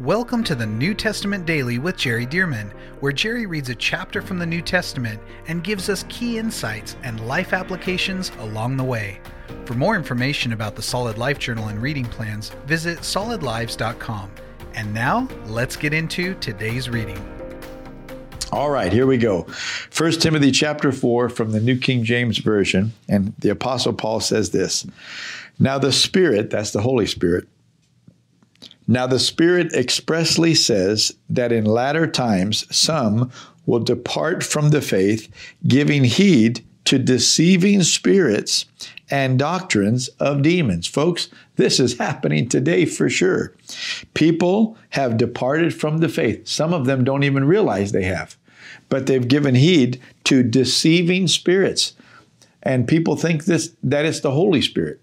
Welcome to the New Testament Daily with Jerry Dirmann, where Jerry reads a chapter from the New Testament and gives us key insights and life applications along the way. For more information about the Solid Life Journal and reading plans, visit solidlives.com. And now, let's get into today's reading. All right, here we go. 1 Timothy chapter 4 from the New King James Version, and the apostle Paul says this. Now the Spirit, that's the Holy Spirit, now, the Spirit expressly says that in latter times some will depart from the faith, giving heed to deceiving spirits and doctrines of demons. Folks, this is happening today for sure. People have departed from the faith. Some of them don't even realize they have, but they've given heed to deceiving spirits. And people think this that it's the Holy Spirit.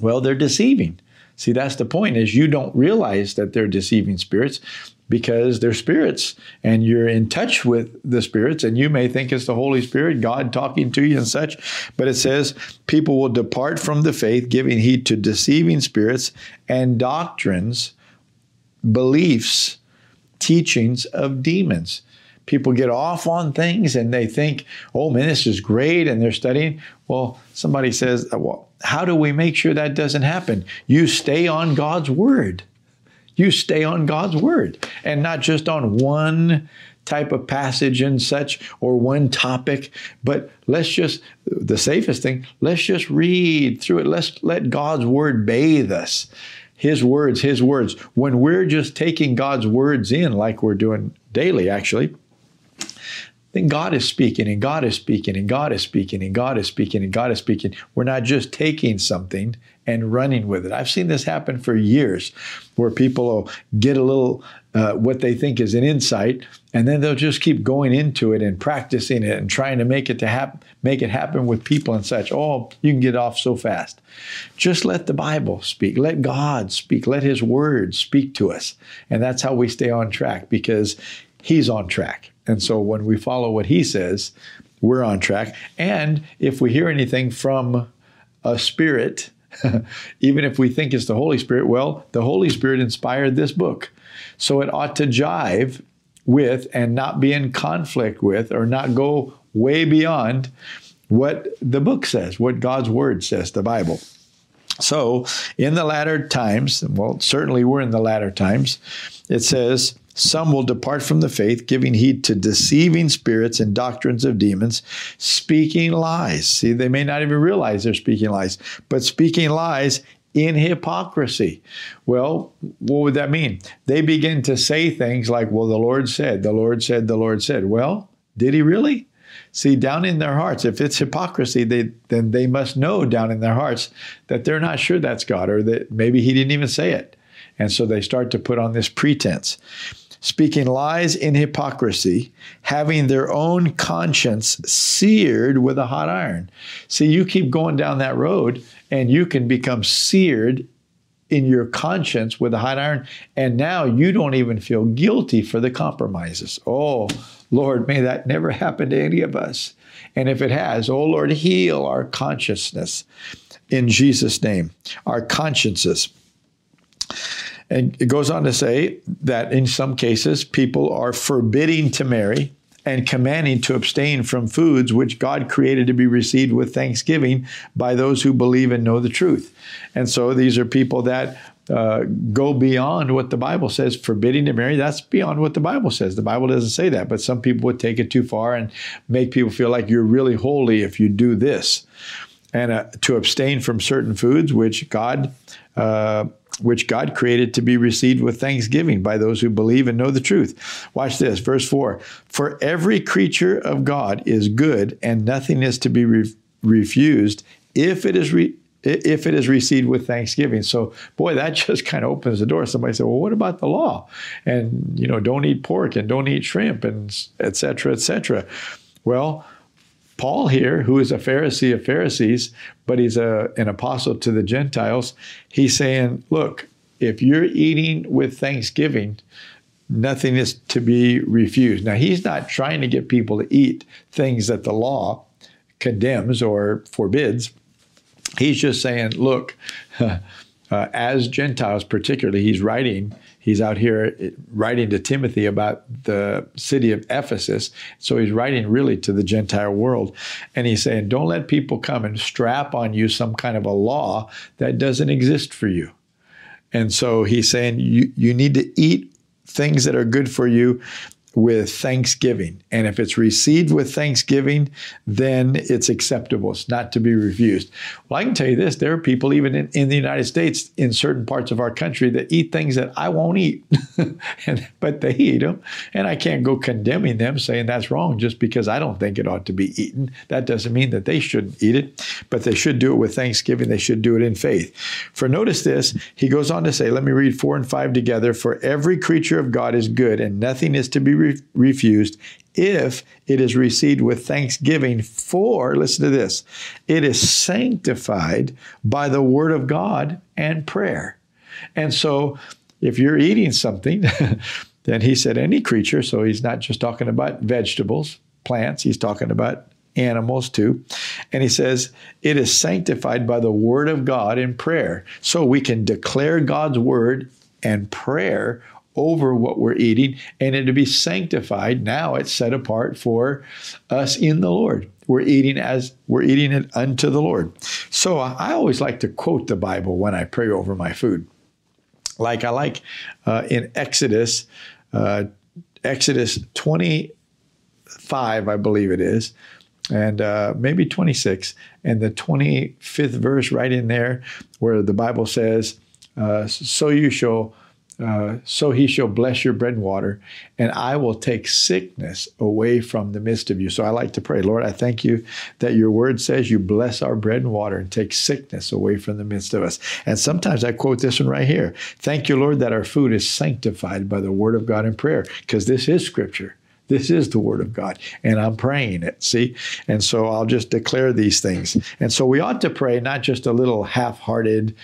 Well, they're deceiving. See, that's the point is you don't realize that they're deceiving spirits because they're spirits and you're in touch with the spirits and you may think it's the Holy Spirit, God talking to you and such. But it says people will depart from the faith, giving heed to deceiving spirits and doctrines, beliefs, teachings of demons. People get off on things and they think, oh man, this is great, and they're studying. Well, somebody says, well, how do we make sure that doesn't happen? You stay on God's word. You stay on God's word and not just on one type of passage and such or one topic, but let's just, the safest thing, let's just read through it. Let's let God's word bathe us. His words, His words. When we're just taking God's words in, like we're doing daily, actually, then God is speaking and God is speaking and God is speaking and God is speaking and God is speaking. We're not just taking something and running with it. I've seen this happen for years where people will get a little uh, what they think is an insight and then they'll just keep going into it and practicing it and trying to make it to happen make it happen with people and such. Oh you can get off so fast. Just let the bible speak. Let god speak. Let his word speak to us. And that's how we stay on track because he's on track and so when we follow what he says, we're on track. And if we hear anything from a spirit, even if we think it's the Holy Spirit, well, the Holy Spirit inspired this book. So it ought to jive with and not be in conflict with or not go way beyond what the book says, what God's word says, the Bible. So in the latter times, well, certainly we're in the latter times, it says, some will depart from the faith, giving heed to deceiving spirits and doctrines of demons, speaking lies. See, they may not even realize they're speaking lies, but speaking lies in hypocrisy. Well, what would that mean? They begin to say things like, well, the Lord said, the Lord said, the Lord said. Well, did he really? See, down in their hearts, if it's hypocrisy, they, then they must know down in their hearts that they're not sure that's God or that maybe he didn't even say it. And so they start to put on this pretense speaking lies in hypocrisy, having their own conscience seared with a hot iron. See, you keep going down that road and you can become seared in your conscience with a hot iron, and now you don't even feel guilty for the compromises. Oh, Lord, may that never happen to any of us. And if it has, oh Lord, heal our consciousness in Jesus' name, our consciences. And it goes on to say that in some cases, people are forbidding to marry and commanding to abstain from foods which God created to be received with thanksgiving by those who believe and know the truth. And so these are people that uh, go beyond what the Bible says, forbidding to marry. That's beyond what the Bible says. The Bible doesn't say that, but some people would take it too far and make people feel like you're really holy if you do this. And uh, to abstain from certain foods which God uh, which God created to be received with thanksgiving by those who believe and know the truth. Watch this, verse 4 For every creature of God is good, and nothing is to be re- refused if it is re- if it is received with thanksgiving. So, boy, that just kind of opens the door. Somebody said, "Well, what about the law?" And you know, don't eat pork and don't eat shrimp and etc. etc. Well, Paul here, who is a Pharisee of Pharisees, but he's a, an apostle to the Gentiles, he's saying, look, if you're eating with thanksgiving, nothing is to be refused. Now, he's not trying to get people to eat things that the law condemns or forbids. He's just saying, look, uh, as Gentiles, particularly, he's writing. He's out here writing to Timothy about the city of Ephesus. So he's writing really to the Gentile world. And he's saying, don't let people come and strap on you some kind of a law that doesn't exist for you. And so he's saying, you, you need to eat things that are good for you with thanksgiving. And if it's received with thanksgiving, then it's acceptable. It's not to be refused. Well, I can tell you this there are people, even in, in the United States, in certain parts of our country, that eat things that I won't eat, and, but they eat them. And I can't go condemning them, saying that's wrong just because I don't think it ought to be eaten. That doesn't mean that they shouldn't eat it, but they should do it with thanksgiving. They should do it in faith. For notice this, he goes on to say, let me read four and five together. For every creature of God is good, and nothing is to be re- refused if it is received with thanksgiving for, listen to this, it is sanctified by the word of God and prayer. And so if you're eating something, then he said any creature, so he's not just talking about vegetables, plants, he's talking about animals too. And he says, it is sanctified by the word of God in prayer. So we can declare God's word and prayer over what we're eating and it to be sanctified. Now it's set apart for us in the Lord. We're eating as we're eating it unto the Lord. So I always like to quote the Bible when I pray over my food. Like I like uh, in Exodus, uh, Exodus 25, I believe it is, and uh, maybe 26, and the 25th verse right in there where the Bible says, uh, So you shall uh, so he shall bless your bread and water, and I will take sickness away from the midst of you. So I like to pray, Lord, I thank you that your word says you bless our bread and water and take sickness away from the midst of us. And sometimes I quote this one right here Thank you, Lord, that our food is sanctified by the word of God in prayer, because this is scripture. This is the word of God, and I'm praying it. See? And so I'll just declare these things. And so we ought to pray not just a little half hearted,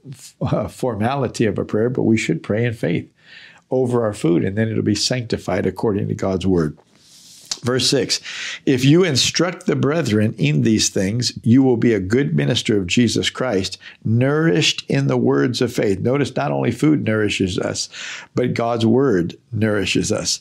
formality of a prayer, but we should pray in faith over our food, and then it'll be sanctified according to God's word. Verse 6 If you instruct the brethren in these things, you will be a good minister of Jesus Christ, nourished in the words of faith. Notice not only food nourishes us, but God's word nourishes us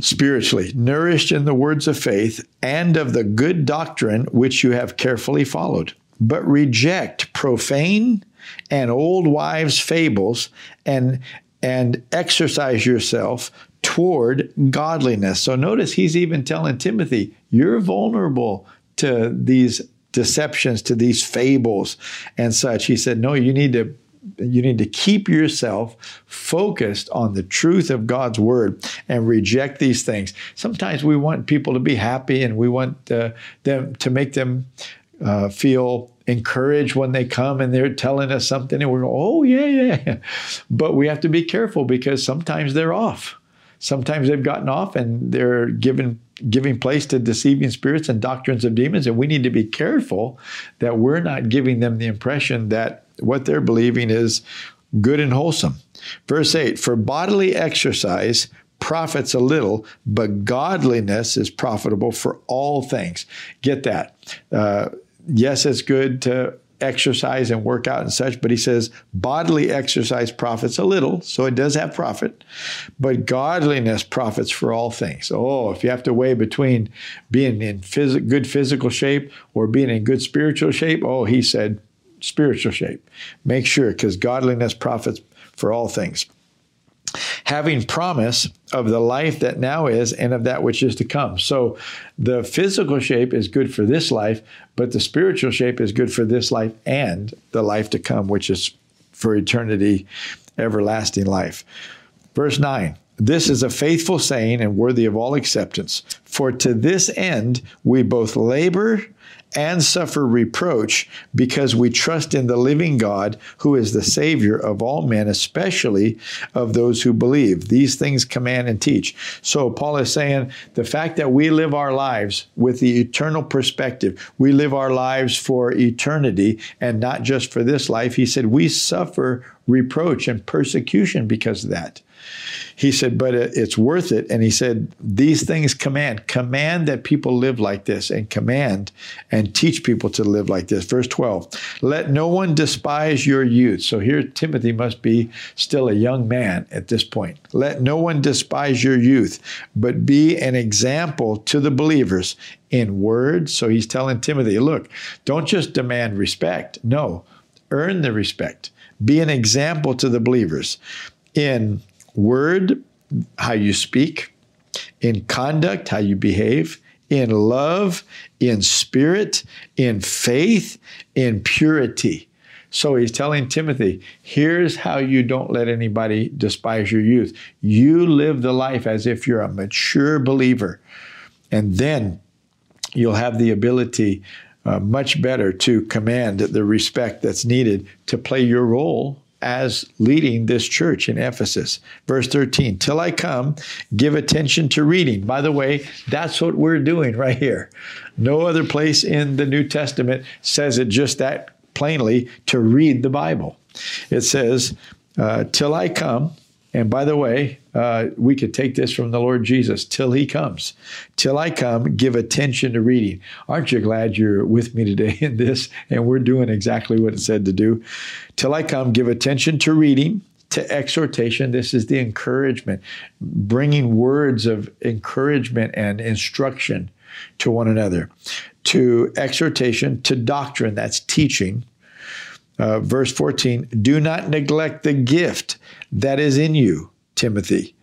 spiritually, nourished in the words of faith and of the good doctrine which you have carefully followed. But reject profane and old wives' fables and and exercise yourself toward godliness. So notice he's even telling Timothy, you're vulnerable to these deceptions, to these fables and such. He said, no, you need to you need to keep yourself focused on the truth of God's word and reject these things. Sometimes we want people to be happy and we want uh, them to make them uh, feel encouraged when they come and they're telling us something and we're oh, yeah, yeah. But we have to be careful because sometimes they're off. Sometimes they've gotten off and they're given giving place to deceiving spirits and doctrines of demons. And we need to be careful that we're not giving them the impression that what they're believing is good and wholesome. Verse 8 For bodily exercise profits a little, but godliness is profitable for all things. Get that. Uh, yes, it's good to exercise and work out and such, but he says bodily exercise profits a little, so it does have profit, but godliness profits for all things. Oh, if you have to weigh between being in phys- good physical shape or being in good spiritual shape, oh, he said spiritual shape. Make sure, because godliness profits for all things having promise of the life that now is and of that which is to come. So the physical shape is good for this life, but the spiritual shape is good for this life and the life to come, which is for eternity, everlasting life. Verse 9. This is a faithful saying and worthy of all acceptance. For to this end we both labor and suffer reproach because we trust in the living God who is the Savior of all men, especially of those who believe. These things command and teach. So Paul is saying the fact that we live our lives with the eternal perspective, we live our lives for eternity and not just for this life. He said we suffer reproach and persecution because of that. He said, but it's worth it. And he said, these things command, command that people live like this and command and teach people to live like this. Verse 12 Let no one despise your youth. So here, Timothy must be still a young man at this point. Let no one despise your youth, but be an example to the believers in word. So he's telling Timothy, look, don't just demand respect. No, earn the respect. Be an example to the believers in word, how you speak, in conduct, how you behave, in love, in spirit, in faith, in purity. So he's telling Timothy, here's how you don't let anybody despise your youth. You live the life as if you're a mature believer. And then you'll have the ability uh, much better to command the respect that's needed to play your role as leading this church in Ephesus. Verse 13, till I come, give attention to reading. By the way, that's what we're doing right here. No other place in the New Testament says it just that plainly to read the Bible. It says, uh, till I come, and by the way, uh, we could take this from the Lord Jesus till he comes. Till I come, give attention to reading. Aren't you glad you're with me today in this? And we're doing exactly what it said to do. Till I come, give attention to reading, to exhortation. This is the encouragement, bringing words of encouragement and instruction to one another. To exhortation, to doctrine, that's teaching. Uh, verse 14, do not neglect the gift that is in you, Timothy,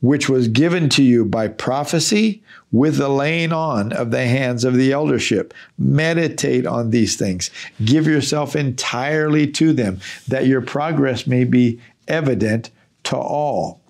which was given to you by prophecy with the laying on of the hands of the eldership. Meditate on these things. Give yourself entirely to them, that your progress may be evident to all.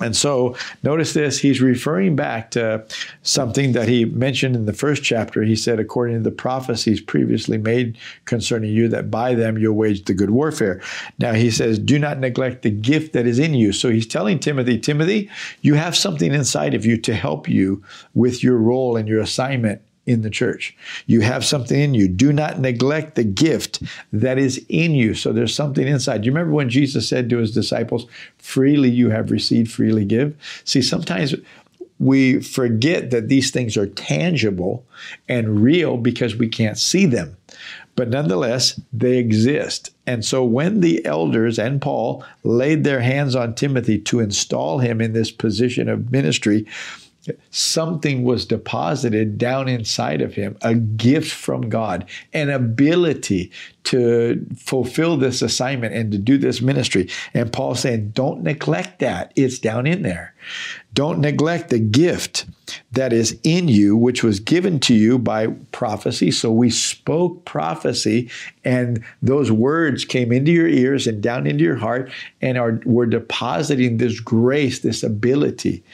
And so notice this, he's referring back to something that he mentioned in the first chapter. He said, according to the prophecies previously made concerning you, that by them you'll wage the good warfare. Now he says, do not neglect the gift that is in you. So he's telling Timothy, Timothy, you have something inside of you to help you with your role and your assignment in the church. You have something in you. Do not neglect the gift that is in you. So there's something inside. You remember when Jesus said to his disciples, freely you have received, freely give? See, sometimes we forget that these things are tangible and real because we can't see them. But nonetheless, they exist. And so when the elders and Paul laid their hands on Timothy to install him in this position of ministry, something was deposited down inside of him, a gift from God, an ability to fulfill this assignment and to do this ministry. And Paul saying, don't neglect that. It's down in there. Don't neglect the gift that is in you, which was given to you by prophecy. So we spoke prophecy, and those words came into your ears and down into your heart, and are were depositing this grace, this ability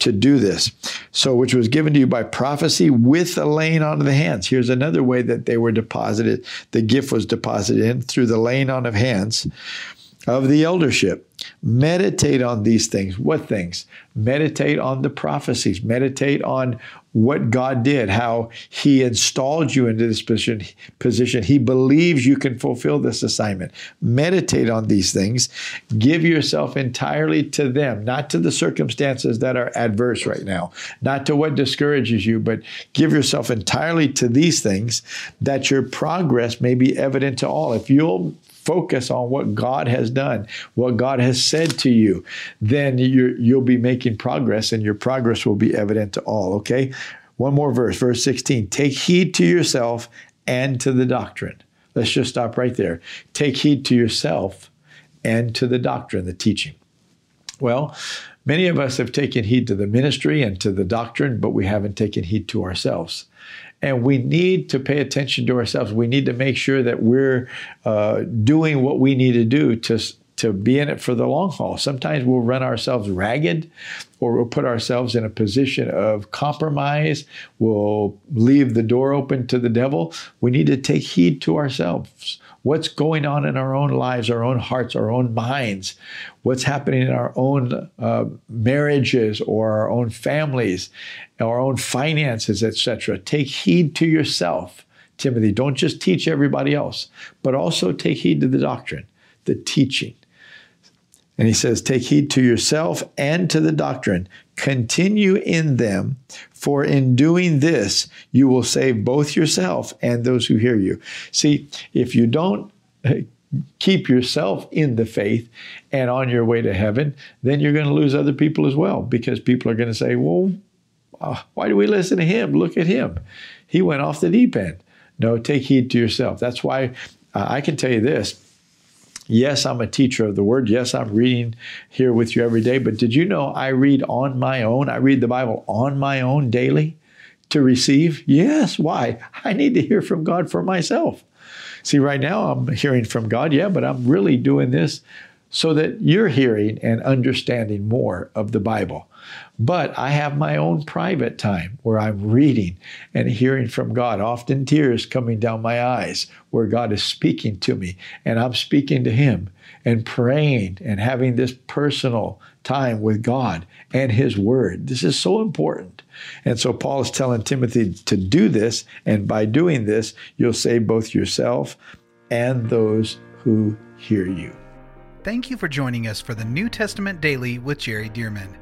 to do this. So, which was given to you by prophecy with a laying on of the hands. Here's another way that they were deposited. The gift was deposited in through the laying on of hands of the eldership. Meditate on these things. What things? Meditate on the prophecies. Meditate on what God did, how He installed you into this position. position. He believes you can fulfill this assignment. Meditate on these things. Give yourself entirely to them, not to the circumstances that are adverse right now, not to what discourages you, but give yourself entirely to these things that your progress may be evident to all. If you'll focus on what God has done, what God has said to you, then you will be making progress and your progress will be evident to all. Okay? One more verse, verse 16. Take heed to yourself and to the doctrine. Let's just stop right there. Take heed to yourself and to the doctrine, the teaching. Well, many of us have taken heed to the ministry and to the doctrine, but we haven't taken heed to ourselves. And we need to pay attention to ourselves. We need to make sure that we're uh, doing what we need to do to, to be in it for the long haul. Sometimes we'll run ourselves ragged or we'll put ourselves in a position of compromise. We'll leave the door open to the devil. We need to take heed to ourselves. What's going on in our own lives, our own hearts, our own minds? What's happening in our own uh, marriages or our own families, our own finances, etc. Take heed to yourself, Timothy. Don't just teach everybody else, but also take heed to the doctrine, the teaching. And he says, Take heed to yourself and to the doctrine. Continue in them, for in doing this, you will save both yourself and those who hear you. See, if you don't keep yourself in the faith and on your way to heaven, then you're going to lose other people as well because people are going to say, Well, uh, why do we listen to him? Look at him. He went off the deep end. No, take heed to yourself. That's why uh, I can tell you this. Yes, I'm a teacher of the word. Yes, I'm reading here with you every day. But did you know I read on my own? I read the Bible on my own daily to receive? Yes. Why? I need to hear from God for myself. See, right now I'm hearing from God, yeah, but I'm really doing this so that you're hearing and understanding more of the Bible. But I have my own private time where I'm reading and hearing from God, often tears coming down my eyes, where God is speaking to me and I'm speaking to Him and praying and having this personal time with God and His Word. This is so important. And so Paul is telling Timothy to do this, and by doing this, you'll save both yourself and those who hear you. Thank you for joining us for the New Testament Daily with Jerry Dirmann.